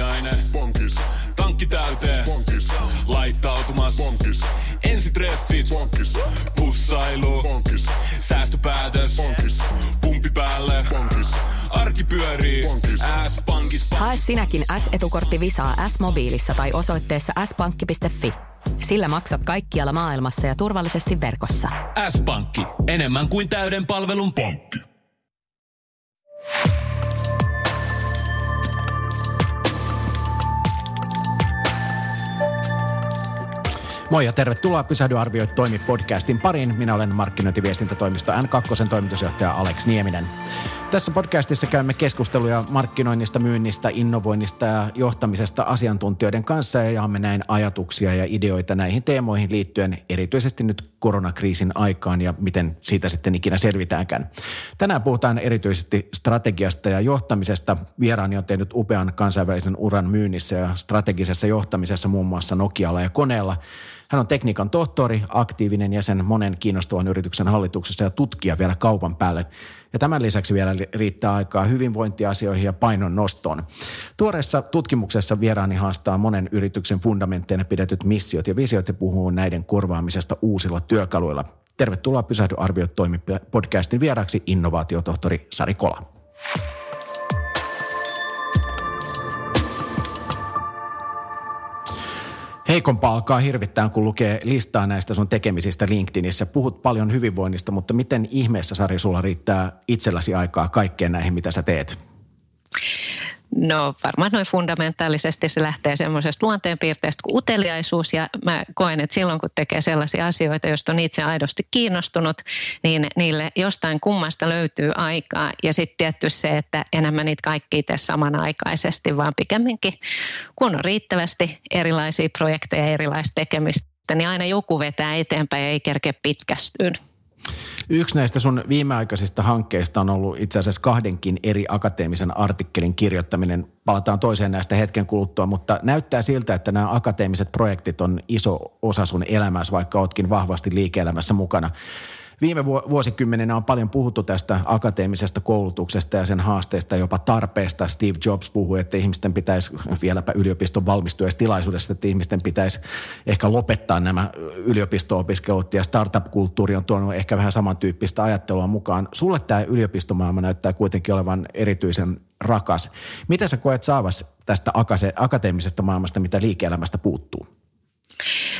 Aamiaine. Bonkis. Tankki täyteen. Bonkis. Laittautumas. Bonkis. Ensitreffit. Bonkis. Pussailu. Bonkis. Säästöpäätös. Bonkis. Pumpi päälle. Bonkis. Arki pyörii. Bonkis. S-pankis. Hae sinäkin S-etukortti Visaa S-mobiilissa tai osoitteessa s-pankki.fi. Sillä maksat kaikkialla maailmassa ja turvallisesti verkossa. S-pankki. Enemmän kuin täyden palvelun pankki. Moi ja tervetuloa Pysähdy arvioi toimi podcastin pariin. Minä olen markkinointiviestintätoimisto N2 toimitusjohtaja Alex Nieminen. Tässä podcastissa käymme keskusteluja markkinoinnista, myynnistä, innovoinnista ja johtamisesta asiantuntijoiden kanssa ja jaamme näin ajatuksia ja ideoita näihin teemoihin liittyen erityisesti nyt koronakriisin aikaan ja miten siitä sitten ikinä selvitäänkään. Tänään puhutaan erityisesti strategiasta ja johtamisesta. Vieraani on tehnyt upean kansainvälisen uran myynnissä ja strategisessa johtamisessa muun muassa Nokialla ja Koneella – hän on tekniikan tohtori, aktiivinen jäsen monen kiinnostavan yrityksen hallituksessa ja tutkija vielä kaupan päälle. Ja tämän lisäksi vielä riittää aikaa hyvinvointiasioihin ja painon nostoon. Tuoreessa tutkimuksessa vieraani haastaa monen yrityksen fundamentteina pidetyt missiot ja visiot ja puhuu näiden korvaamisesta uusilla työkaluilla. Tervetuloa Pysähdy arviot toimi podcastin vieraksi innovaatiotohtori Sari Kola. Heikompaa alkaa hirvittää, kun lukee listaa näistä sun tekemisistä LinkedInissä. Puhut paljon hyvinvoinnista, mutta miten ihmeessä, Sari, sulla riittää itselläsi aikaa kaikkeen näihin, mitä sä teet? No varmaan noin fundamentaalisesti se lähtee semmoisesta luonteenpiirteestä kuin uteliaisuus ja mä koen, että silloin kun tekee sellaisia asioita, joista on itse aidosti kiinnostunut, niin niille jostain kummasta löytyy aikaa ja sitten tietty se, että enemmän niitä kaikki itse samanaikaisesti, vaan pikemminkin kun on riittävästi erilaisia projekteja ja erilaista tekemistä, niin aina joku vetää eteenpäin ja ei kerkeä pitkästyyn. Yksi näistä sun viimeaikaisista hankkeista on ollut itse asiassa kahdenkin eri akateemisen artikkelin kirjoittaminen. Palataan toiseen näistä hetken kuluttua, mutta näyttää siltä, että nämä akateemiset projektit on iso osa sun elämässä, vaikka ootkin vahvasti liike-elämässä mukana. Viime vuosikymmeninä on paljon puhuttu tästä akateemisesta koulutuksesta ja sen haasteista jopa tarpeesta. Steve Jobs puhui, että ihmisten pitäisi vieläpä yliopiston valmistujastilaisuudessa, että ihmisten pitäisi ehkä lopettaa nämä yliopisto-opiskelut ja startup-kulttuuri on tuonut ehkä vähän samantyyppistä ajattelua mukaan. Sulle tämä yliopistomaailma näyttää kuitenkin olevan erityisen rakas. Mitä sä koet saavas tästä akateemisesta maailmasta, mitä liike-elämästä puuttuu?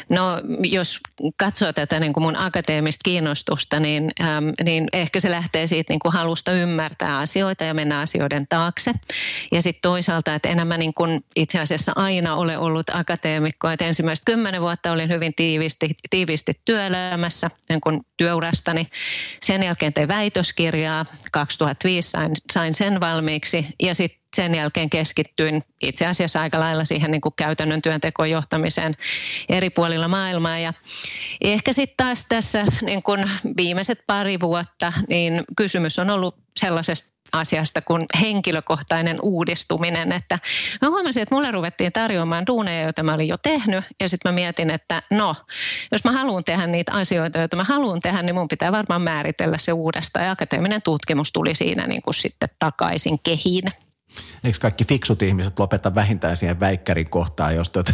No jos katsoo tätä niin kuin mun akateemista kiinnostusta, niin, ähm, niin ehkä se lähtee siitä niin kuin halusta ymmärtää asioita ja mennä asioiden taakse. Ja sitten toisaalta, että enemmän niin kuin itse asiassa aina ole ollut akateemikko. Että ensimmäistä kymmenen vuotta olin hyvin tiivisti, tiivisti työelämässä niin kuin työurastani. Sen jälkeen tein väitöskirjaa. 2005 sain, sain sen valmiiksi ja sitten sen jälkeen keskittyin itse asiassa aika lailla siihen niin kuin käytännön työntekoon johtamiseen eri puolilla maailmaa. Ja ehkä sitten taas tässä niin kuin viimeiset pari vuotta, niin kysymys on ollut sellaisesta asiasta kuin henkilökohtainen uudistuminen. Että mä huomasin, että mulle ruvettiin tarjoamaan duuneja, joita mä olin jo tehnyt. Ja sitten mä mietin, että no, jos mä haluan tehdä niitä asioita, joita mä haluan tehdä, niin mun pitää varmaan määritellä se uudestaan. Ja akateeminen tutkimus tuli siinä niin kuin sitten takaisin kehiin. Eikö kaikki fiksut ihmiset lopeta vähintään siihen väikkärin kohtaan, jos, tuota,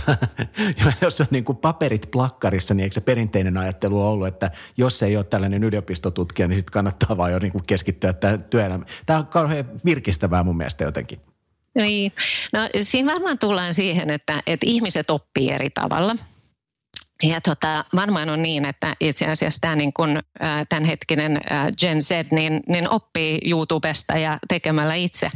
jos on niin kuin paperit plakkarissa, niin eikö se perinteinen ajattelu ollut, että jos ei ole tällainen yliopistotutkija, niin sitten kannattaa vaan jo niin kuin keskittyä tähän työelämään. Tämä on kauhean virkistävää mun mielestä jotenkin. Niin, no siinä varmaan tullaan siihen, että, että ihmiset oppii eri tavalla – ja tota, varmaan on niin, että itse asiassa tämä niin kun, tämänhetkinen Gen Z niin, niin oppii YouTubesta ja tekemällä itse.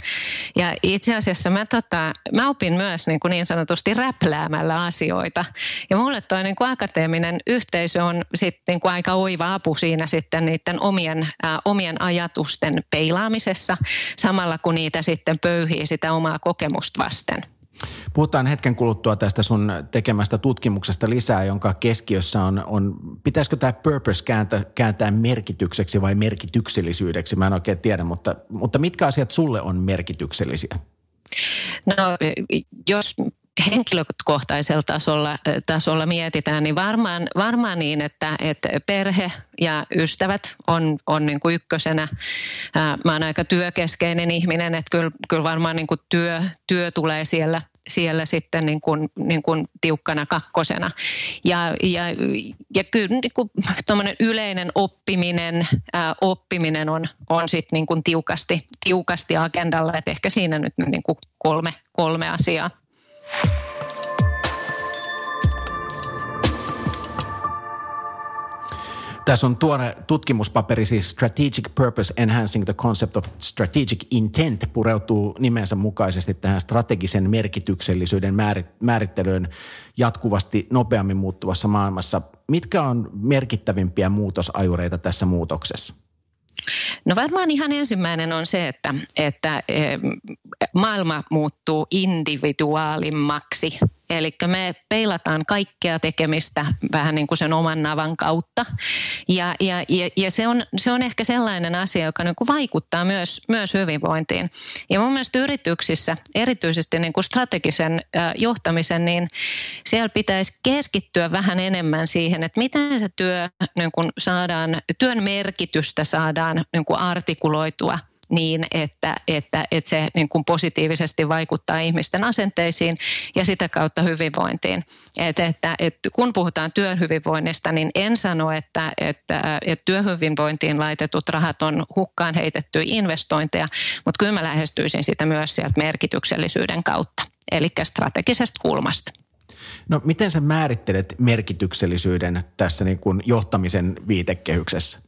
Ja itse asiassa mä, tota, mä opin myös niin, kuin niin sanotusti räpläämällä asioita. Ja mulle tuo niin akateeminen yhteisö on sitten niin kuin aika oiva apu siinä sitten niiden omien, äh, omien ajatusten peilaamisessa, samalla kun niitä sitten pöyhii sitä omaa kokemusta vasten. Puhutaan hetken kuluttua tästä sun tekemästä tutkimuksesta lisää, jonka keskiössä on, on pitäisikö tämä purpose kääntää, kääntää merkitykseksi vai merkityksellisyydeksi? Mä en oikein tiedä, mutta, mutta mitkä asiat sulle on merkityksellisiä? No jos henkilökohtaisella tasolla, tasolla mietitään, niin varmaan, varmaan niin, että, että perhe ja ystävät on, on niin kuin ykkösenä. Mä oon aika työkeskeinen ihminen, että kyllä, kyllä varmaan niin kuin työ, työ tulee siellä, siellä sitten niin kuin, niin kuin tiukkana kakkosena. Ja, ja, ja kyllä niin kuin yleinen oppiminen, ää, oppiminen on, on sitten niin kuin tiukasti, tiukasti agendalla, että ehkä siinä nyt niin kuin kolme, kolme asiaa. Tässä on tuore tutkimuspaperi, siis Strategic Purpose Enhancing the Concept of Strategic Intent pureutuu nimensä mukaisesti tähän strategisen merkityksellisyyden määrittelyyn jatkuvasti nopeammin muuttuvassa maailmassa. Mitkä on merkittävimpiä muutosajureita tässä muutoksessa? No varmaan ihan ensimmäinen on se, että, että maailma muuttuu individuaalimmaksi Eli me peilataan kaikkea tekemistä vähän niin kuin sen oman navan kautta. Ja, ja, ja, ja se, on, se on ehkä sellainen asia, joka niin kuin vaikuttaa myös, myös hyvinvointiin. Ja mun mielestä yrityksissä, erityisesti niin kuin strategisen johtamisen, niin siellä pitäisi keskittyä vähän enemmän siihen, että miten se työ niin kuin saadaan, työn merkitystä saadaan niin kuin artikuloitua – niin, että, että, että se niin kuin positiivisesti vaikuttaa ihmisten asenteisiin ja sitä kautta hyvinvointiin. Et, että, että kun puhutaan työhyvinvoinnista, niin en sano, että, että, että työhyvinvointiin laitetut rahat on hukkaan heitettyjä investointeja, mutta kyllä mä lähestyisin sitä myös sieltä merkityksellisyyden kautta, eli strategisesta kulmasta. No miten sä määrittelet merkityksellisyyden tässä niin kuin johtamisen viitekehyksessä?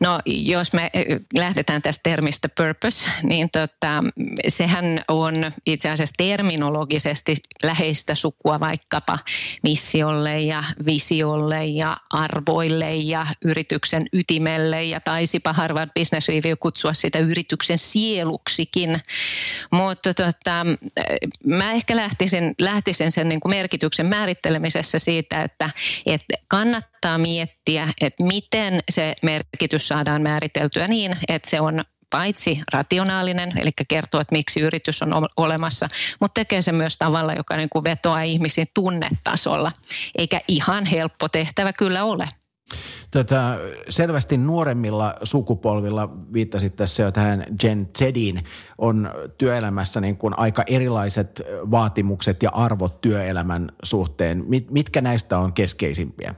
No jos me lähdetään tästä termistä purpose, niin tota, sehän on itse asiassa terminologisesti läheistä sukua vaikkapa missiolle ja visiolle ja arvoille ja yrityksen ytimelle ja taisipa Harvard Business Review kutsua sitä yrityksen sieluksikin. Mutta tota, mä ehkä lähtisin, lähtisin sen niin kuin merkityksen määrittelemisessä siitä, että, että kannattaa miettiä, että miten se merkitys saadaan määriteltyä niin, että se on paitsi rationaalinen, eli kertoo, että miksi yritys on olemassa, mutta tekee se myös tavalla, joka niin kuin vetoaa ihmisiin tunnetasolla, eikä ihan helppo tehtävä kyllä ole. Tätä selvästi nuoremmilla sukupolvilla, viittasit tässä jo tähän Gen Zediin, on työelämässä niin kuin aika erilaiset vaatimukset ja arvot työelämän suhteen. Mitkä näistä on keskeisimpiä?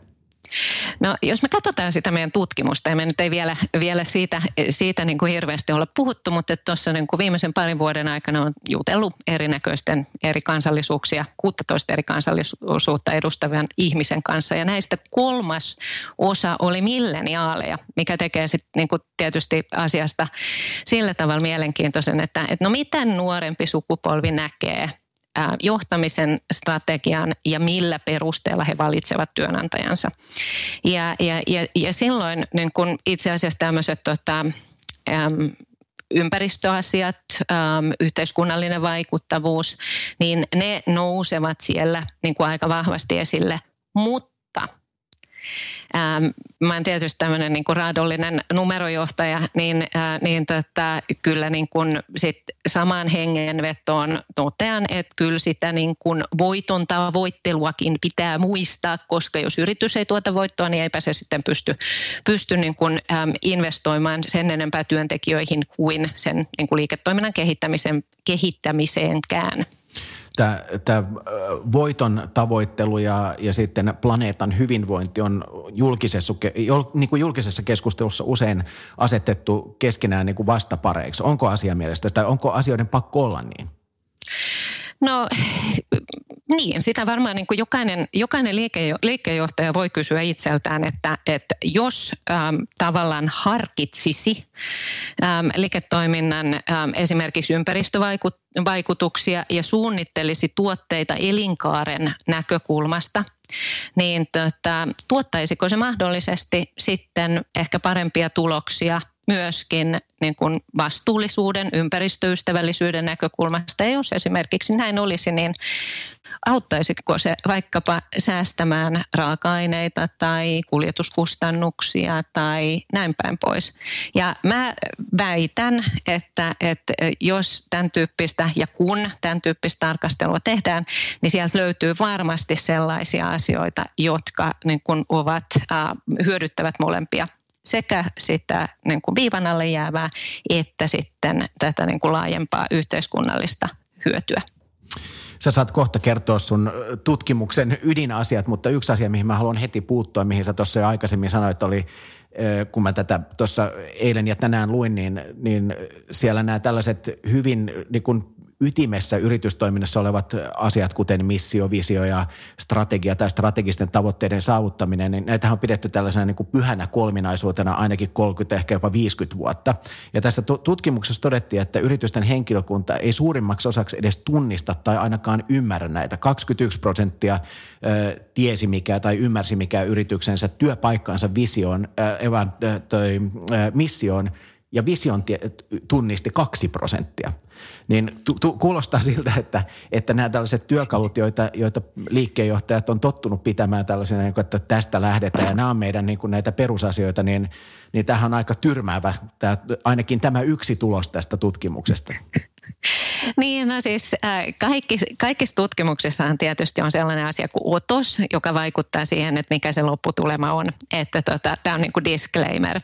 No jos me katsotaan sitä meidän tutkimusta, ja me nyt ei vielä, vielä siitä, siitä niin kuin hirveästi olla puhuttu, mutta tuossa niin kuin viimeisen parin vuoden aikana on jutellut erinäköisten eri kansallisuuksia, 16 eri kansallisuutta edustavan ihmisen kanssa, ja näistä kolmas osa oli milleniaaleja, mikä tekee sitten niin kuin tietysti asiasta sillä tavalla mielenkiintoisen, että, että no miten nuorempi sukupolvi näkee johtamisen strategian ja millä perusteella he valitsevat työnantajansa. Ja, ja, ja, ja silloin niin kun itse asiassa tämmöiset tota, ympäristöasiat, yhteiskunnallinen vaikuttavuus, niin ne nousevat siellä niin kuin aika vahvasti esille. Mutta Ähm, mä olen tietysti tämmöinen niin raadollinen numerojohtaja, niin, äh, niin tota, kyllä niin kuin sit samaan hengenvetoon totean, että kyllä sitä niin kuin voiton tavoitteluakin pitää muistaa, koska jos yritys ei tuota voittoa, niin eipä se sitten pysty, pysty niin kuin, äm, investoimaan sen enempää työntekijöihin kuin sen niin kuin liiketoiminnan kehittämisen, kehittämiseenkään tämä, tämä voiton tavoittelu ja, ja sitten planeetan hyvinvointi on julkisessa, niin kuin julkisessa keskustelussa usein asetettu keskenään niin kuin vastapareiksi. Onko asia mielestä tai onko asioiden pakko olla niin? No niin, sitä varmaan niin kuin jokainen, jokainen liike, liikejohtaja voi kysyä itseltään, että, että jos äm, tavallaan harkitsisi äm, liiketoiminnan äm, esimerkiksi ympäristövaikutuksia ja suunnittelisi tuotteita elinkaaren näkökulmasta, niin tota, tuottaisiko se mahdollisesti sitten ehkä parempia tuloksia myöskin niin kuin vastuullisuuden, ympäristöystävällisyyden näkökulmasta. Ja jos esimerkiksi näin olisi, niin auttaisiko se vaikkapa säästämään raaka-aineita tai kuljetuskustannuksia tai näin päin pois. Ja mä väitän, että, että jos tämän tyyppistä ja kun tämän tyyppistä tarkastelua tehdään, niin sieltä löytyy varmasti sellaisia asioita, jotka niin kuin ovat, äh, hyödyttävät molempia sekä sitä niin kuin viivan alle jäävää että sitten tätä niin kuin laajempaa yhteiskunnallista hyötyä. Sä saat kohta kertoa sun tutkimuksen ydinasiat, mutta yksi asia, mihin mä haluan heti puuttua, mihin sä tuossa jo aikaisemmin sanoit, oli kun mä tätä tuossa eilen ja tänään luin, niin, niin siellä nämä tällaiset hyvin niin kuin ytimessä yritystoiminnassa olevat asiat, kuten missio, visio ja strategia tai strategisten tavoitteiden saavuttaminen, niin näitä on pidetty tällaisena niin kuin pyhänä kolminaisuutena ainakin 30, ehkä jopa 50 vuotta. Ja tässä tutkimuksessa todettiin, että yritysten henkilökunta ei suurimmaksi osaksi edes tunnista tai ainakaan ymmärrä näitä. 21 prosenttia tiesi mikä tai ymmärsi mikä yrityksensä työpaikkaansa visioon, äh, toi, äh, missioon ja vision tunnisti kaksi prosenttia. Niin tu- tu- kuulostaa siltä, että, että nämä tällaiset työkalut, joita, joita liikkeenjohtajat on tottunut pitämään tällaisena, niin että tästä lähdetään ja nämä on meidän niin kuin näitä perusasioita, niin, niin tämähän on aika tyrmäävä, tämä, ainakin tämä yksi tulos tästä tutkimuksesta. Niin, no siis äh, kaikki, kaikissa tutkimuksissahan tietysti on sellainen asia kuin otos, joka vaikuttaa siihen, että mikä se lopputulema on. Että tota, tämä on niin kuin disclaimer.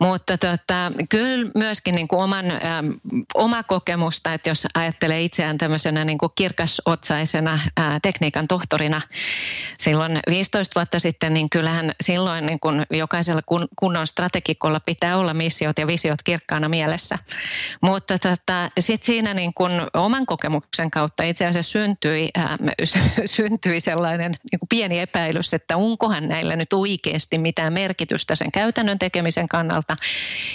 Mutta tota, kyllä myöskin niin kuin oman, ähm, oma kokemusta, että jos ajattelee itseään tämmöisenä niin kuin kirkasotsaisena äh, tekniikan tohtorina silloin 15 vuotta sitten, niin kyllähän silloin niin kuin jokaisella kun, kunnon strategikolla pitää olla missiot ja visiot kirkkaana mielessä. Mutta tota, sitten siinä niin kuin oman kokemuksen kautta itse asiassa syntyi, äh, syntyi sellainen niin kuin pieni epäilys, että onkohan näillä nyt oikeasti mitään merkitystä sen käytännön tekemisen kannalta.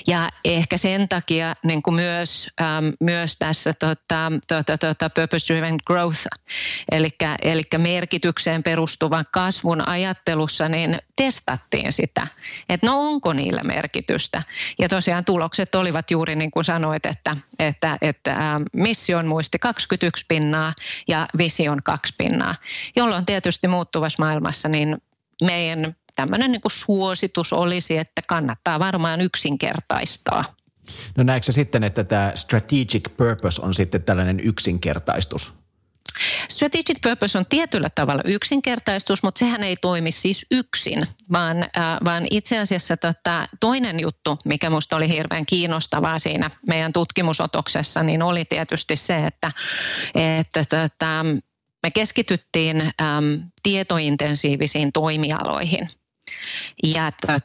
Ja ehkä sen takia niin kuin myös, ähm, myös tässä tota, tota, tota, purpose-driven growth, eli merkitykseen perustuvan kasvun ajattelussa, niin testattiin sitä, että no onko niillä merkitystä. Ja tosiaan tulokset olivat juuri niin kuin sanoit, että, että, että mission muisti 21 pinnaa ja vision 2 pinnaa, jolloin tietysti muuttuvassa maailmassa niin meidän tämmöinen niin suositus olisi, että kannattaa varmaan yksinkertaistaa. No näetkö sitten, että tämä strategic purpose on sitten tällainen yksinkertaistus? Strategic purpose on tietyllä tavalla yksinkertaistus, mutta sehän ei toimi siis yksin, vaan, äh, vaan itse asiassa tota, toinen juttu, mikä minusta oli hirveän kiinnostavaa siinä meidän tutkimusotoksessa, niin oli tietysti se, että, että tota, me keskityttiin äm, tietointensiivisiin toimialoihin – ja tota,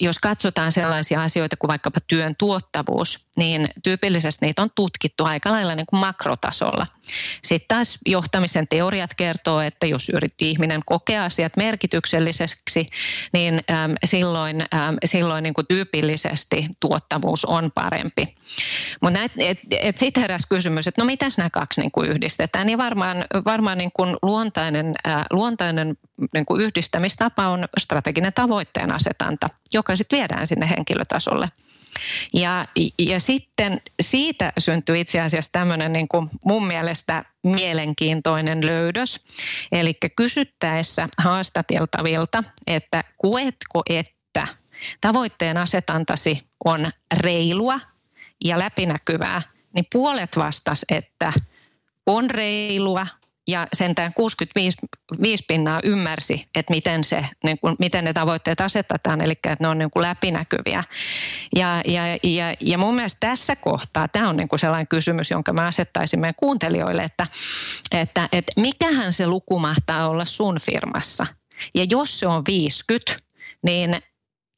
jos katsotaan sellaisia asioita kuin vaikkapa työn tuottavuus, niin tyypillisesti niitä on tutkittu aika lailla niin kuin makrotasolla. Sitten taas johtamisen teoriat kertoo, että jos yritti ihminen kokea asiat merkitykselliseksi, niin äm, silloin, äm, silloin niin kuin tyypillisesti tuottavuus on parempi. Mutta sitten heräsi kysymys, että no mitäs nämä kaksi niin kuin yhdistetään, niin varmaan, varmaan niin kuin luontainen, äh, luontainen niin kuin yhdistämistapa on strateginen tavoitteen asetanta, joka sitten viedään sinne henkilötasolle. Ja, ja sitten siitä syntyi itse asiassa tämmöinen niin kuin mun mielestä mielenkiintoinen löydös. Eli kysyttäessä haastateltavilta, että koetko, että tavoitteen asetantasi on reilua ja läpinäkyvää, niin puolet vastas, että on reilua ja sentään 65 pinnaa ymmärsi, että miten, se, niin kuin, miten ne tavoitteet asetetaan, eli että ne on niin kuin läpinäkyviä. Ja, ja, ja, ja mun mielestä tässä kohtaa tämä on niin kuin sellainen kysymys, jonka mä asettaisin meidän kuuntelijoille, että, että, että mikähän se luku mahtaa olla sun firmassa. Ja jos se on 50, niin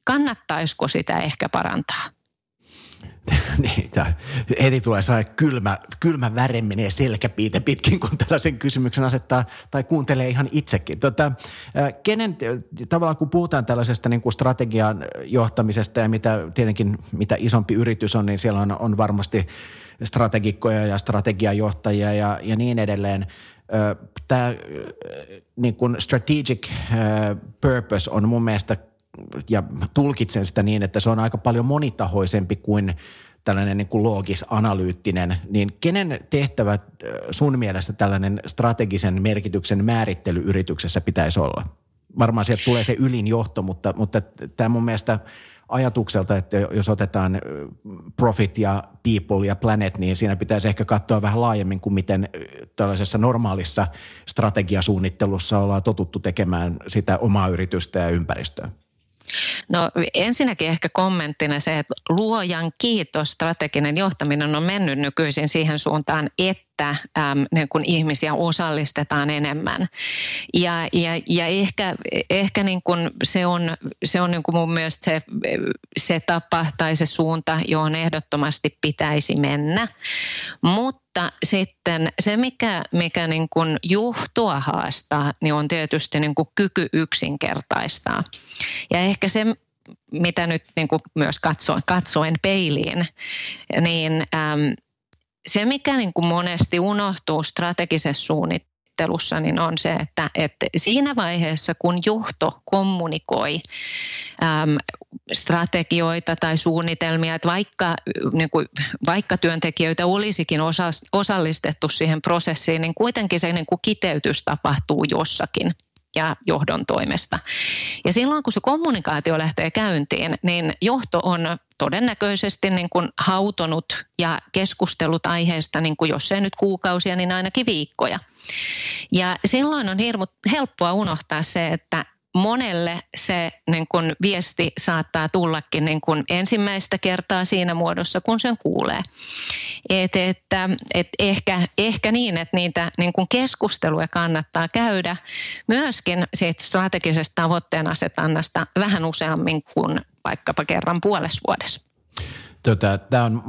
kannattaisiko sitä ehkä parantaa? niin, heti tulee sellainen kylmä, kylmä väre menee selkäpiitä pitkin, kun tällaisen kysymyksen asettaa tai kuuntelee ihan itsekin. Tota, kenen, tavallaan kun puhutaan tällaisesta niin kuin strategian johtamisesta ja mitä tietenkin mitä isompi yritys on, niin siellä on, on varmasti strategikkoja ja strategiajohtajia ja, ja niin edelleen. Tämä niin kuin strategic purpose on mun mielestä – ja tulkitsen sitä niin, että se on aika paljon monitahoisempi kuin tällainen niin kuin loogis-analyyttinen, niin kenen tehtävät sun mielestä tällainen strategisen merkityksen määrittely yrityksessä pitäisi olla? Varmaan sieltä tulee se ylin johto, mutta, mutta tämä mun mielestä ajatukselta, että jos otetaan profit ja people ja planet, niin siinä pitäisi ehkä katsoa vähän laajemmin kuin miten tällaisessa normaalissa strategiasuunnittelussa ollaan totuttu tekemään sitä omaa yritystä ja ympäristöä. No ensinnäkin ehkä kommenttina se, että luojan kiitos strateginen johtaminen on mennyt nykyisin siihen suuntaan, että että äm, niin kun ihmisiä osallistetaan enemmän. Ja, ja, ja ehkä, ehkä niin kun se on, se on niin kun mun mielestä se, se tapa tai se suunta, johon ehdottomasti pitäisi mennä. Mutta sitten se, mikä, mikä niin kun juhtua haastaa, niin on tietysti niin kun kyky yksinkertaistaa. Ja ehkä se, mitä nyt niin kuin myös katsoin, katsoin peiliin, niin äm, se mikä niin kuin monesti unohtuu strategisessa suunnittelussa, niin on se, että, että siinä vaiheessa, kun johto kommunikoi äm, strategioita tai suunnitelmia, että vaikka, niin kuin, vaikka työntekijöitä olisikin osa, osallistettu siihen prosessiin, niin kuitenkin se niin kuin kiteytys tapahtuu jossakin ja johdon toimesta. Ja silloin kun se kommunikaatio lähtee käyntiin, niin johto on todennäköisesti niin kuin hautonut ja keskustellut aiheesta, niin kuin jos ei nyt kuukausia, niin ainakin viikkoja. Ja silloin on hirmu, helppoa unohtaa se, että monelle se niin kun viesti saattaa tullakin niin kun ensimmäistä kertaa siinä muodossa, kun sen kuulee. Et, että, et ehkä, ehkä niin, että niitä niin kun keskusteluja kannattaa käydä myöskin siitä strategisesta tavoitteen asetannasta vähän useammin kuin vaikkapa kerran puolessa vuodessa. Tota, tämä on,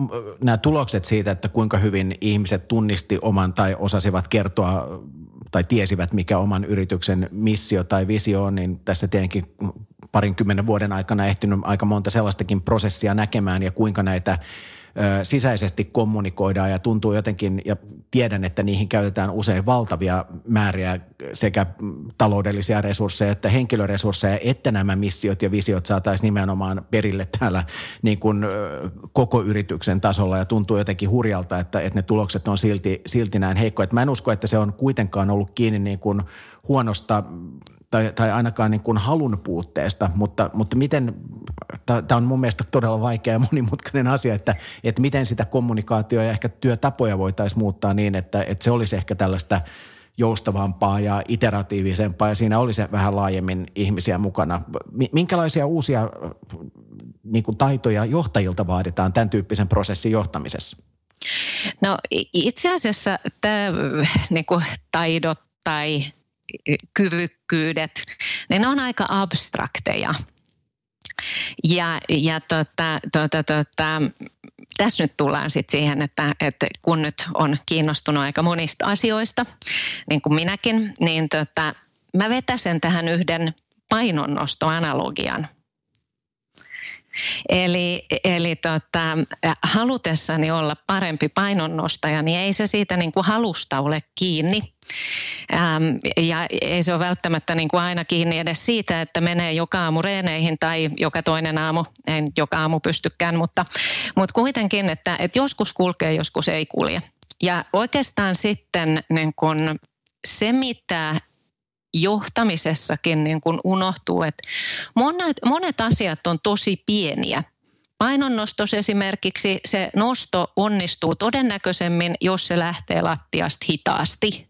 nämä tulokset siitä, että kuinka hyvin ihmiset tunnisti oman tai osasivat kertoa tai tiesivät, mikä oman yrityksen missio tai visio on, niin tässä tietenkin parinkymmenen vuoden aikana ehtinyt aika monta sellaistakin prosessia näkemään ja kuinka näitä sisäisesti kommunikoidaan ja tuntuu jotenkin, ja tiedän, että niihin käytetään usein valtavia määriä sekä taloudellisia resursseja että henkilöresursseja, että nämä missiot ja visiot saataisiin nimenomaan perille täällä niin kuin koko yrityksen tasolla ja tuntuu jotenkin hurjalta, että, että ne tulokset on silti, silti näin heikkoja. Mä en usko, että se on kuitenkaan ollut kiinni niin kuin huonosta tai, tai ainakaan niin kuin halun puutteesta, mutta, mutta miten, tämä on mun mielestä todella vaikea ja monimutkainen asia, että, että miten sitä kommunikaatioa ja ehkä työtapoja voitaisiin muuttaa niin, että, että se olisi ehkä tällaista joustavampaa ja iteratiivisempaa ja siinä olisi vähän laajemmin ihmisiä mukana. Minkälaisia uusia niin kuin taitoja johtajilta vaaditaan tämän tyyppisen prosessin johtamisessa? No itse asiassa tämä niin kuin taidot tai kyvykkyydet, niin ne on aika abstrakteja. Ja, ja tota, tota, tota, tässä nyt tullaan sitten siihen, että, että kun nyt on kiinnostunut aika monista asioista, niin kuin minäkin, niin tota, mä vetäsen tähän yhden painonnostoanalogian. Eli, eli tota, halutessani olla parempi painonnostaja, niin ei se siitä niin kuin halusta ole kiinni. Ähm, ja ei se ole välttämättä niin kuin aina kiinni edes siitä, että menee joka aamu reeneihin tai joka toinen aamu, en joka aamu pystykään, mutta, mutta kuitenkin, että, että joskus kulkee, joskus ei kulje. Ja oikeastaan sitten niin kuin se, mitä johtamisessakin niin kuin unohtuu, että monet, monet asiat on tosi pieniä. Painonnostos esimerkiksi, se nosto onnistuu todennäköisemmin, jos se lähtee lattiasta hitaasti.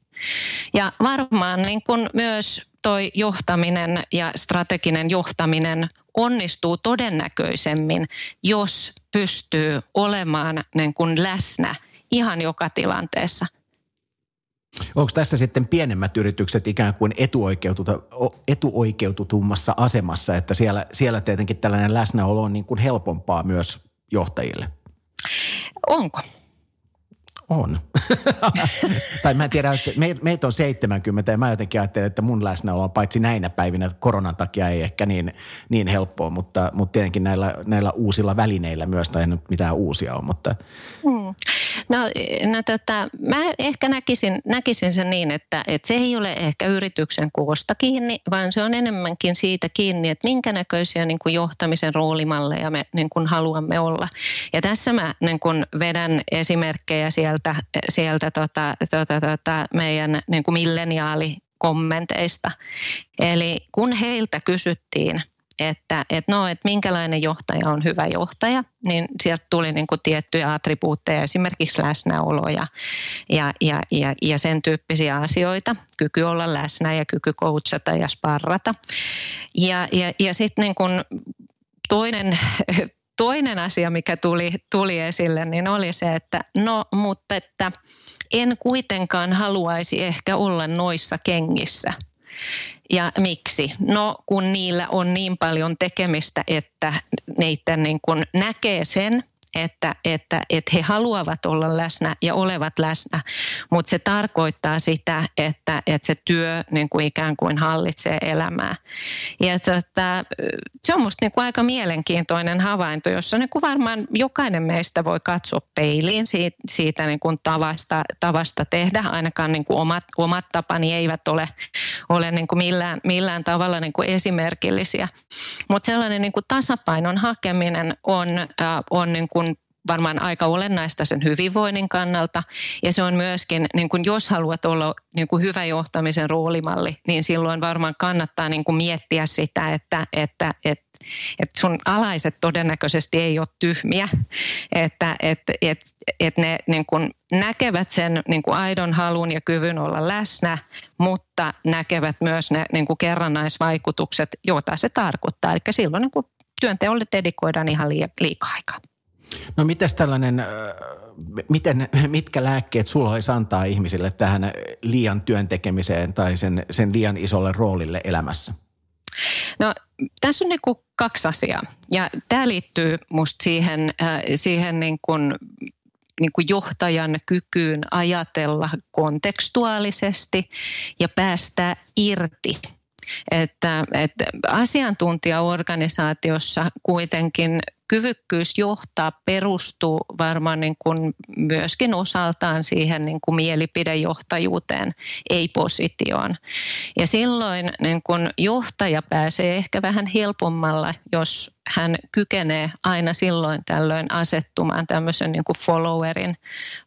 Ja varmaan niin kuin myös toi johtaminen ja strateginen johtaminen onnistuu todennäköisemmin, jos pystyy olemaan niin kuin läsnä ihan joka tilanteessa. Onko tässä sitten pienemmät yritykset ikään kuin etuoikeututummassa asemassa, että siellä, siellä tietenkin tällainen läsnäolo on niin kuin helpompaa myös johtajille? Onko? On. tai mä en tiedä, että meitä on 70 ja mä jotenkin ajattelen, että mun läsnäolo on paitsi näinä päivinä koronan takia ei ehkä niin, niin helppoa, mutta, mutta tietenkin näillä, näillä uusilla välineillä myös, tai ei nyt mitään uusia on, mutta. Hmm. No, no tota, mä ehkä näkisin, näkisin sen niin, että, että se ei ole ehkä yrityksen koosta kiinni, vaan se on enemmänkin siitä kiinni, että minkä näköisiä niin kuin johtamisen roolimalleja me niin kuin haluamme olla. Ja tässä mä niin kuin vedän esimerkkejä sieltä sieltä, sieltä tota, tota, tota, meidän niin kuin milleniaalikommenteista. Eli kun heiltä kysyttiin, että, että, no, että minkälainen johtaja on hyvä johtaja, niin sieltä tuli niin kuin tiettyjä attribuutteja, esimerkiksi läsnäolo ja, ja, ja, ja, ja sen tyyppisiä asioita, kyky olla läsnä ja kyky coachata ja sparrata. Ja, ja, ja sitten niin kuin toinen, toinen asia, mikä tuli, tuli esille, niin oli se, että no, mutta että en kuitenkaan haluaisi ehkä olla noissa kengissä. Ja miksi? No kun niillä on niin paljon tekemistä, että neitä niin kun näkee sen – että, että, että he haluavat olla läsnä ja olevat läsnä, mutta se tarkoittaa sitä, että, että se työ niin kuin ikään kuin hallitsee elämää. Ja tota, se on minusta niin aika mielenkiintoinen havainto, jossa niin kuin varmaan jokainen meistä voi katsoa peiliin siitä, siitä niin kuin tavasta, tavasta tehdä. Ainakaan niin kuin omat, omat tapani eivät ole, ole niin kuin millään, millään tavalla niin kuin esimerkillisiä. Mutta sellainen niin kuin tasapainon hakeminen on, äh, on niin kuin varmaan aika olennaista sen hyvinvoinnin kannalta. Ja se on myöskin, niin kuin jos haluat olla niin kuin hyvä johtamisen roolimalli, niin silloin varmaan kannattaa niin kuin miettiä sitä, että, että, että että sun alaiset todennäköisesti ei ole tyhmiä, että et, et, et ne niin kun näkevät sen niin kun aidon halun ja kyvyn olla läsnä, mutta näkevät myös ne niin kun kerrannaisvaikutukset, joita se tarkoittaa. Eli silloin niin työnteolle dedikoidaan ihan liikaa aikaa. No miten tällainen, miten, mitkä lääkkeet sulla olisi antaa ihmisille tähän liian työntekemiseen tai sen, sen liian isolle roolille elämässä? No tässä on niin kaksi asiaa ja tämä liittyy musta siihen, siihen niin kuin niin kuin johtajan kykyyn ajatella kontekstuaalisesti ja päästä irti että, että asiantuntijaorganisaatiossa kuitenkin kyvykkyys johtaa perustuu varmaan niin kuin myöskin osaltaan siihen niin kuin mielipidejohtajuuteen, ei positioon. Ja silloin niin kuin johtaja pääsee ehkä vähän helpommalla, jos hän kykenee aina silloin tällöin asettumaan tämmöisen niin kuin followerin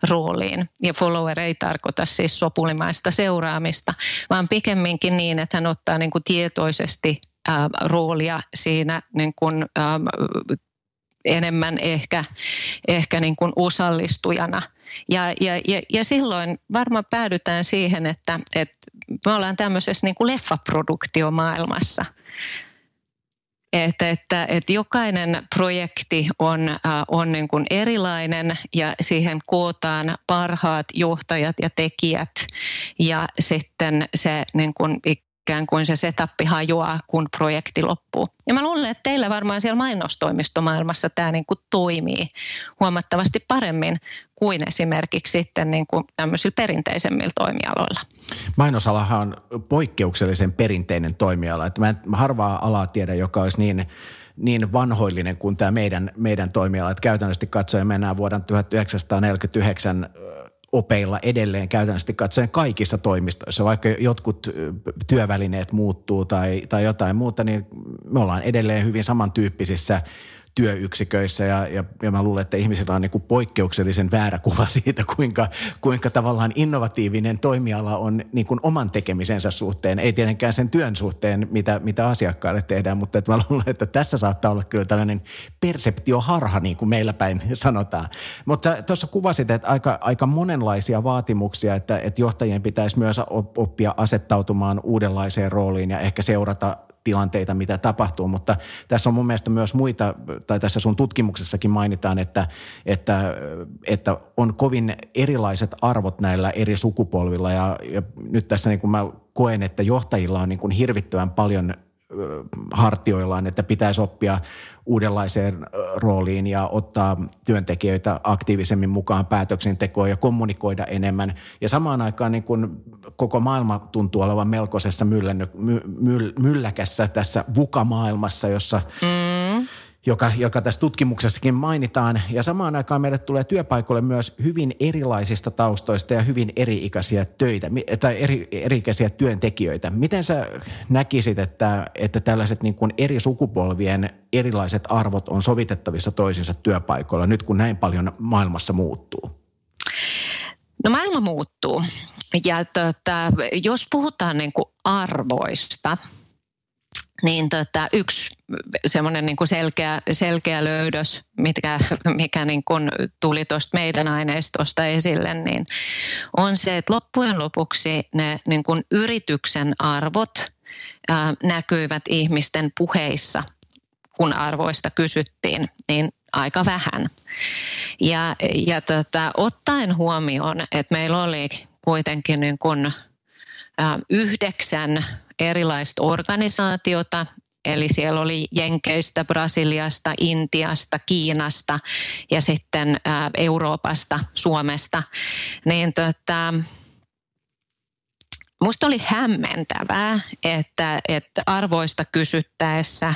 rooliin. Ja follower ei tarkoita siis sopulimaista seuraamista, vaan pikemminkin niin, että hän ottaa niin kuin tietoisesti roolia siinä niin kuin, enemmän ehkä, ehkä niin kuin osallistujana. Ja, ja, ja, ja silloin varmaan päädytään siihen, että, että me ollaan tämmöisessä niin kuin leffaproduktio-maailmassa. Että, että, että jokainen projekti on, äh, on niin kuin erilainen ja siihen kootaan parhaat johtajat ja tekijät ja sitten se niin kuin ikään kuin se setappi hajoaa, kun projekti loppuu. Ja mä luulen, että teillä varmaan siellä mainostoimistomaailmassa tämä niin kuin toimii huomattavasti paremmin kuin esimerkiksi sitten niin kuin tämmöisillä perinteisemmillä toimialoilla. Mainosalahan on poikkeuksellisen perinteinen toimiala. Että mä, en, harvaa alaa tiedä, joka olisi niin niin vanhoillinen kuin tämä meidän, meidän toimiala. Että käytännössä katsoen mennään vuoden 1949 opeilla edelleen käytännössä katsoen kaikissa toimistoissa, vaikka jotkut työvälineet muuttuu tai, tai jotain muuta, niin me ollaan edelleen hyvin samantyyppisissä työyksiköissä ja, ja, ja mä luulen, että ihmisillä on niin kuin poikkeuksellisen väärä kuva siitä, kuinka, kuinka tavallaan innovatiivinen toimiala on niin kuin oman tekemisensä suhteen. Ei tietenkään sen työn suhteen, mitä, mitä asiakkaille tehdään, mutta että mä luulen, että tässä saattaa olla kyllä tällainen perseptioharha, niin kuin meillä päin sanotaan. Mutta tuossa kuvasit, että aika, aika monenlaisia vaatimuksia, että, että johtajien pitäisi myös oppia asettautumaan uudenlaiseen rooliin ja ehkä seurata tilanteita, mitä tapahtuu, mutta tässä on mun mielestä myös muita, tai tässä sun tutkimuksessakin mainitaan, että, että, että on kovin erilaiset arvot näillä eri sukupolvilla. Ja, ja nyt tässä niin kuin mä koen, että johtajilla on niin kuin hirvittävän paljon hartioillaan, että pitäisi oppia uudenlaiseen rooliin ja ottaa työntekijöitä aktiivisemmin mukaan päätöksentekoon ja kommunikoida enemmän. Ja samaan aikaan niin kun koko maailma tuntuu olevan melkoisessa myllenny, my, my, mylläkässä tässä VUKA-maailmassa, jossa mm joka, joka tässä tutkimuksessakin mainitaan. Ja samaan aikaan meille tulee työpaikoille myös hyvin erilaisista taustoista ja hyvin eri-ikäisiä töitä tai eri, eri-ikäisiä työntekijöitä. Miten sä näkisit, että, että tällaiset niin kuin eri sukupolvien erilaiset arvot on sovitettavissa toisinsa työpaikoilla nyt kun näin paljon maailmassa muuttuu? No maailma muuttuu. Ja tota, jos puhutaan niin kuin arvoista – niin tota, yksi semmoinen niin kuin selkeä, selkeä löydös, mikä, mikä niin kuin tuli tuosta meidän aineistosta esille, niin on se, että loppujen lopuksi ne niin kuin yrityksen arvot ää, näkyivät ihmisten puheissa kun arvoista kysyttiin, niin aika vähän. Ja, ja tota, ottaen huomioon, että meillä oli kuitenkin niin kuin, yhdeksän erilaista organisaatiota, Eli siellä oli Jenkeistä, Brasiliasta, Intiasta, Kiinasta ja sitten Euroopasta, Suomesta. Niin tota, musta oli hämmentävää, että, että arvoista kysyttäessä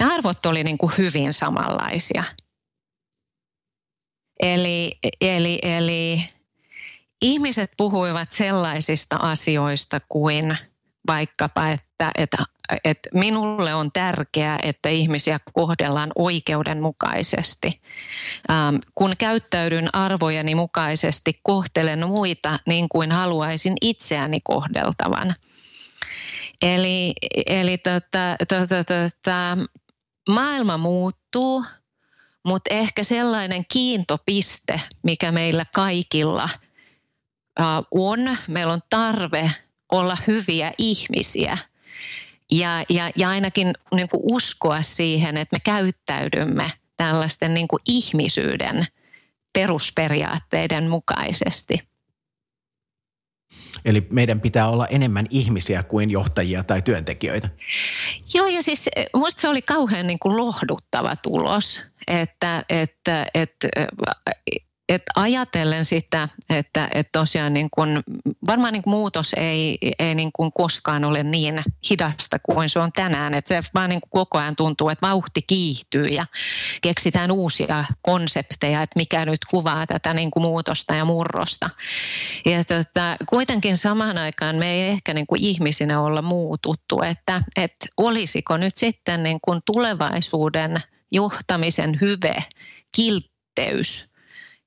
ne arvot oli niin kuin hyvin samanlaisia. Eli, eli, eli ihmiset puhuivat sellaisista asioista kuin vaikkapa, että, että, että minulle on tärkeää, että ihmisiä kohdellaan oikeudenmukaisesti. Ähm, kun käyttäydyn arvojeni mukaisesti, kohtelen muita niin kuin haluaisin itseäni kohdeltavan. Eli, eli tota, tota, tota, maailma muuttuu, mutta ehkä sellainen kiintopiste, mikä meillä kaikilla on, meillä on tarve olla hyviä ihmisiä. Ja, ja, ja ainakin niin kuin uskoa siihen, että me käyttäydymme tällaisten niin kuin ihmisyyden perusperiaatteiden mukaisesti – Eli meidän pitää olla enemmän ihmisiä kuin johtajia tai työntekijöitä. Joo, ja siis eh, musta se oli kauhean niin kuin lohduttava tulos, että, että, että että ajatellen sitä, että, että tosiaan niin kun, varmaan niin muutos ei, ei niin kuin koskaan ole niin hidasta kuin se on tänään. Että se vaan niin koko ajan tuntuu, että vauhti kiihtyy ja keksitään uusia konsepteja, että mikä nyt kuvaa tätä niin muutosta ja murrosta. Ja tota, kuitenkin samaan aikaan me ei ehkä niin ihmisinä olla muututtu, että, että olisiko nyt sitten niin kuin tulevaisuuden johtamisen hyve, kiltteys –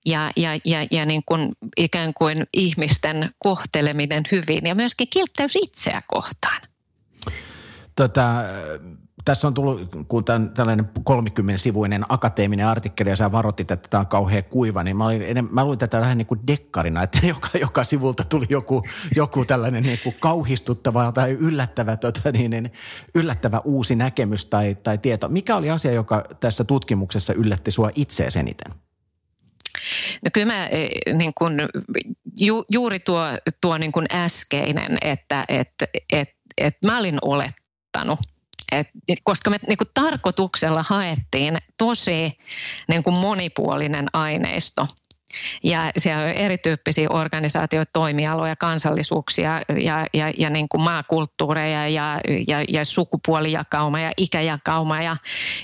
ja, ja, ja, ja niin kuin ikään kuin ihmisten kohteleminen hyvin ja myöskin kiltteys itseä kohtaan. Tota, tässä on tullut kun tämän, tällainen 30-sivuinen akateeminen artikkeli ja sä varoitit, että tämä on kauhean kuiva, niin mä, olin mä luin tätä vähän niin kuin dekkarina, että joka, joka sivulta tuli joku, joku tällainen niin kuin kauhistuttava tai yllättävä, tota niin, niin, yllättävä uusi näkemys tai, tai tieto. Mikä oli asia, joka tässä tutkimuksessa yllätti sua itseäsi eniten? No kyllä mä eh, niin kun, ju, juuri tuo, tuo niin kun äskeinen, että et, et, et mä olin olettanut, et, koska me niin tarkoituksella haettiin tosi niin monipuolinen aineisto – ja siellä on erityyppisiä organisaatioita, toimialoja, kansallisuuksia ja, ja, ja niin kuin maakulttuureja ja, ja, ja sukupuolijakauma ja ikäjakauma. Ja,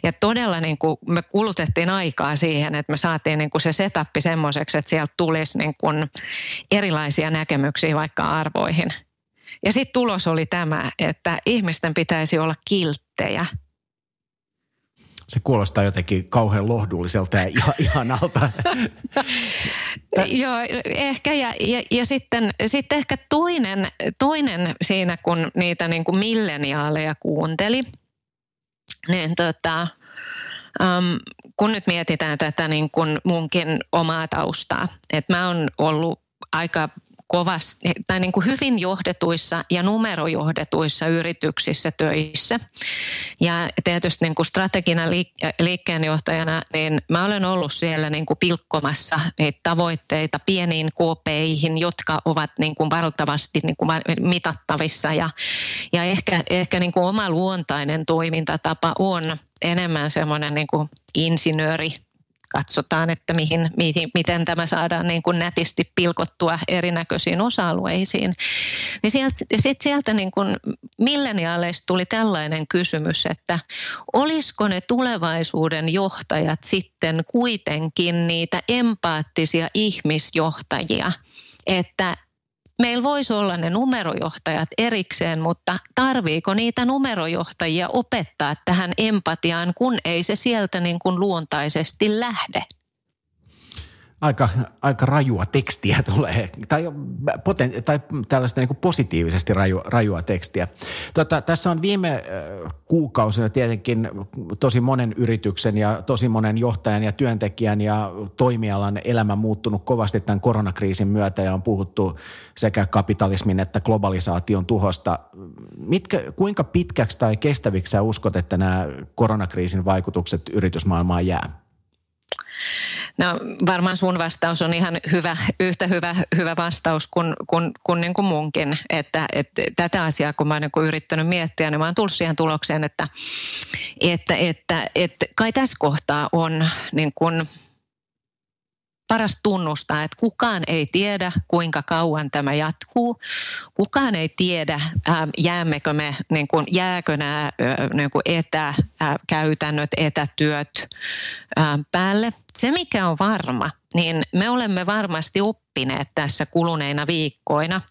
ja todella niin kuin me kulutettiin aikaa siihen, että me saatiin niin kuin se setappi semmoiseksi, että sieltä tulisi niin kuin erilaisia näkemyksiä vaikka arvoihin. Ja sitten tulos oli tämä, että ihmisten pitäisi olla kilttejä – se kuulostaa jotenkin kauhean lohdulliselta ja ihanalta. Joo, ehkä ja, ja, ja sitten, sitten ehkä toinen, toinen siinä, kun niitä niin kuin milleniaaleja kuunteli, niin tota, um, kun nyt mietitään tätä niin kuin munkin omaa taustaa, että mä oon ollut aika kovasti, tai niin kuin hyvin johdetuissa ja numerojohdetuissa yrityksissä töissä. Ja tietysti niin kuin strategina liikkeenjohtajana, niin mä olen ollut siellä niin kuin pilkkomassa niitä tavoitteita pieniin kopeihin, jotka ovat niin kuin valtavasti niin kuin mitattavissa. Ja, ja ehkä, ehkä niin kuin oma luontainen toimintatapa on enemmän semmoinen niin kuin insinööri katsotaan, että mihin, mihin, miten tämä saadaan niin kuin nätisti pilkottua erinäköisiin osa-alueisiin. Niin sieltä, sit sieltä niin kuin milleniaaleista tuli tällainen kysymys, että olisiko ne tulevaisuuden johtajat sitten kuitenkin niitä empaattisia ihmisjohtajia, että meillä voisi olla ne numerojohtajat erikseen, mutta tarviiko niitä numerojohtajia opettaa tähän empatiaan, kun ei se sieltä niin kuin luontaisesti lähde? Aika, aika rajua tekstiä tulee, tai, poten, tai tällaista niin positiivisesti raju, rajua tekstiä. Tota, tässä on viime kuukausina tietenkin tosi monen yrityksen ja tosi monen johtajan ja työntekijän ja toimialan elämä muuttunut kovasti tämän koronakriisin myötä ja on puhuttu sekä kapitalismin että globalisaation tuhosta. Mitkä, kuinka pitkäksi tai kestäviksi sä uskot, että nämä koronakriisin vaikutukset yritysmaailmaan jää? No varmaan sun vastaus on ihan hyvä, yhtä hyvä, hyvä vastaus kuin, kuin, kuin, niin kuin munkin. Että, että tätä asiaa kun mä oon niin yrittänyt miettiä, niin mä oon tullut siihen tulokseen, että, että, että, että kai tässä kohtaa on niin kuin – paras tunnustaa, että kukaan ei tiedä, kuinka kauan tämä jatkuu. Kukaan ei tiedä, jäämmekö me, niin kuin, jääkö nämä niin kuin etäkäytännöt, etätyöt päälle. Se, mikä on varma, niin me olemme varmasti oppineet tässä kuluneina viikkoina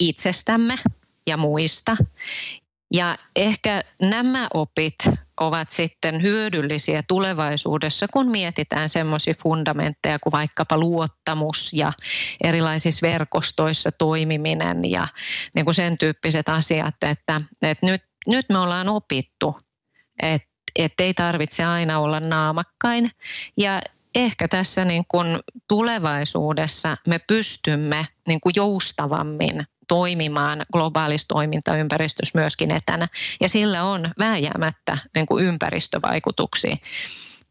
itsestämme ja muista. Ja ehkä nämä opit ovat sitten hyödyllisiä tulevaisuudessa, kun mietitään semmoisia fundamentteja kuin vaikkapa luottamus ja erilaisissa verkostoissa toimiminen ja niin kuin sen tyyppiset asiat, että, että nyt, nyt me ollaan opittu, että että ei tarvitse aina olla naamakkain. Ja ehkä tässä niin kuin tulevaisuudessa me pystymme niin kuin joustavammin toimimaan globaalissa toimintaympäristössä myöskin etänä. Ja sillä on vääjäämättä niin kuin ympäristövaikutuksia.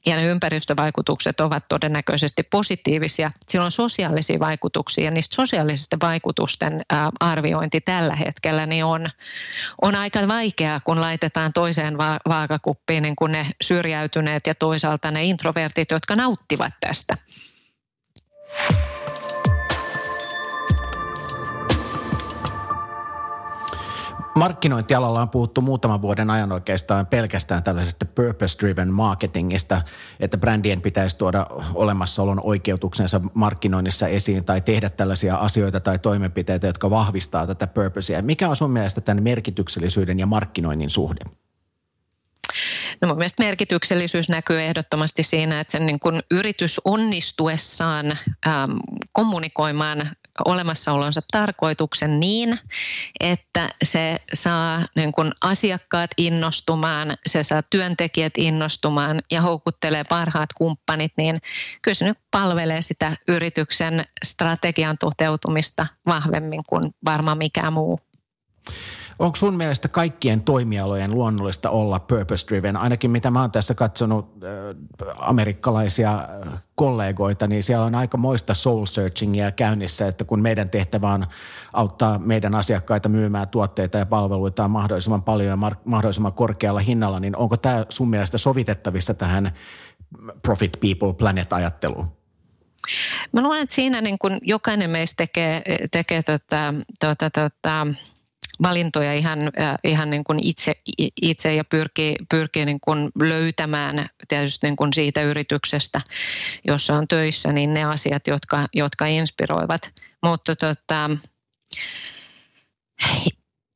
Ja ne ympäristövaikutukset ovat todennäköisesti positiivisia. Sillä on sosiaalisia vaikutuksia ja niistä sosiaalisista vaikutusten arviointi tällä hetkellä niin on, on aika vaikeaa, kun laitetaan toiseen va- vaakakuppiin niin kuin ne syrjäytyneet ja toisaalta ne introvertit, jotka nauttivat tästä. Markkinointialalla on puhuttu muutaman vuoden ajan oikeastaan pelkästään tällaisesta purpose-driven marketingista, että brändien pitäisi tuoda olemassaolon oikeutuksensa markkinoinnissa esiin tai tehdä tällaisia asioita tai toimenpiteitä, jotka vahvistaa tätä purposea. Mikä on sun mielestä tämän merkityksellisyyden ja markkinoinnin suhde? No mun mielestä merkityksellisyys näkyy ehdottomasti siinä, että sen niin kun yritys onnistuessaan ähm, kommunikoimaan olemassaolonsa tarkoituksen niin, että se saa niin kuin asiakkaat innostumaan, se saa työntekijät innostumaan ja houkuttelee parhaat kumppanit, niin kyllä se nyt palvelee sitä yrityksen strategian toteutumista vahvemmin kuin varmaan mikään muu. Onko sun mielestä kaikkien toimialojen luonnollista olla purpose-driven? Ainakin mitä mä oon tässä katsonut äh, amerikkalaisia äh, kollegoita, niin siellä on aika moista soul searchingia käynnissä, että kun meidän tehtävä on auttaa meidän asiakkaita myymään tuotteita ja palveluita mahdollisimman paljon ja mahdollisimman korkealla hinnalla, niin onko tämä sun mielestä sovitettavissa tähän profit people planet ajatteluun? Mä luulen, että siinä niin kun jokainen meistä tekee, tekee tota, tota, tota, valintoja ihan, ihan niin kuin itse, itse ja pyrkii, pyrkii niin kuin löytämään tietysti niin kuin siitä yrityksestä, jossa on töissä, niin ne asiat, jotka, jotka inspiroivat. Mutta tota,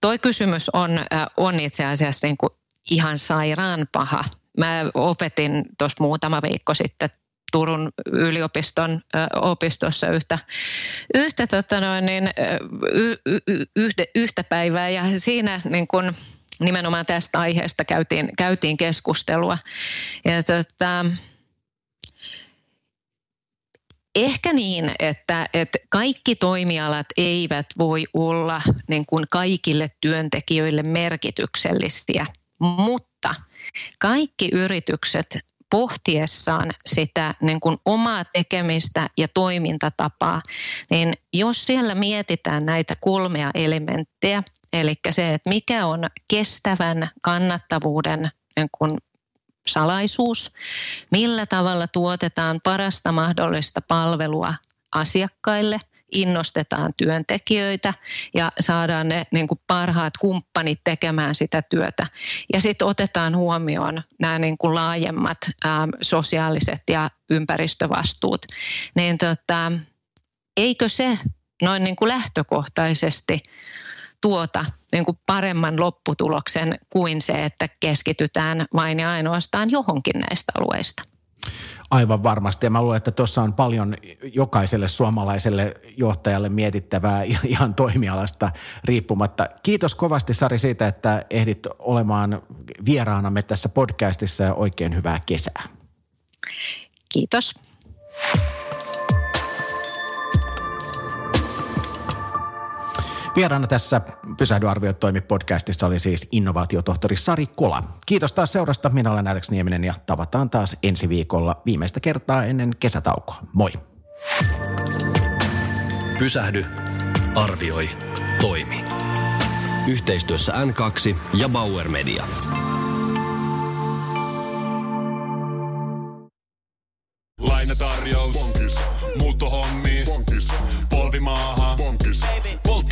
toi kysymys on, on itse asiassa niin kuin ihan sairaan paha. Mä opetin tuossa muutama viikko sitten Turun yliopiston opistossa yhtä, yhtä tota noin, niin, y, y, yhde, yhtä päivää ja siinä niin kun, nimenomaan tästä aiheesta käytiin, käytiin keskustelua. Ja tota, Ehkä niin, että, että kaikki toimialat eivät voi olla niin kuin kaikille työntekijöille merkityksellisiä, mutta kaikki yritykset pohtiessaan sitä niin kuin omaa tekemistä ja toimintatapaa, niin jos siellä mietitään näitä kolmea elementtiä, eli se, että mikä on kestävän kannattavuuden niin kuin salaisuus, millä tavalla tuotetaan parasta mahdollista palvelua asiakkaille – innostetaan työntekijöitä ja saadaan ne niin kuin parhaat kumppanit tekemään sitä työtä. Ja sitten otetaan huomioon nämä niin kuin laajemmat ää, sosiaaliset ja ympäristövastuut. Niin tota, eikö se noin niin kuin lähtökohtaisesti tuota niin kuin paremman lopputuloksen kuin se, että keskitytään vain ja ainoastaan johonkin näistä alueista? Aivan varmasti. Ja mä luulen, että tuossa on paljon jokaiselle suomalaiselle johtajalle mietittävää ihan toimialasta riippumatta. Kiitos kovasti Sari siitä, että ehdit olemaan vieraanamme tässä podcastissa ja oikein hyvää kesää. Kiitos. Vieraana tässä Pysähdy arvioi toimi podcastissa oli siis innovaatiotohtori Sari Kola. Kiitos taas seurasta. Minä olen Alex Nieminen ja tavataan taas ensi viikolla viimeistä kertaa ennen kesätaukoa. Moi! Pysähdy, arvioi, toimi. Yhteistyössä N2 ja Bauer Media.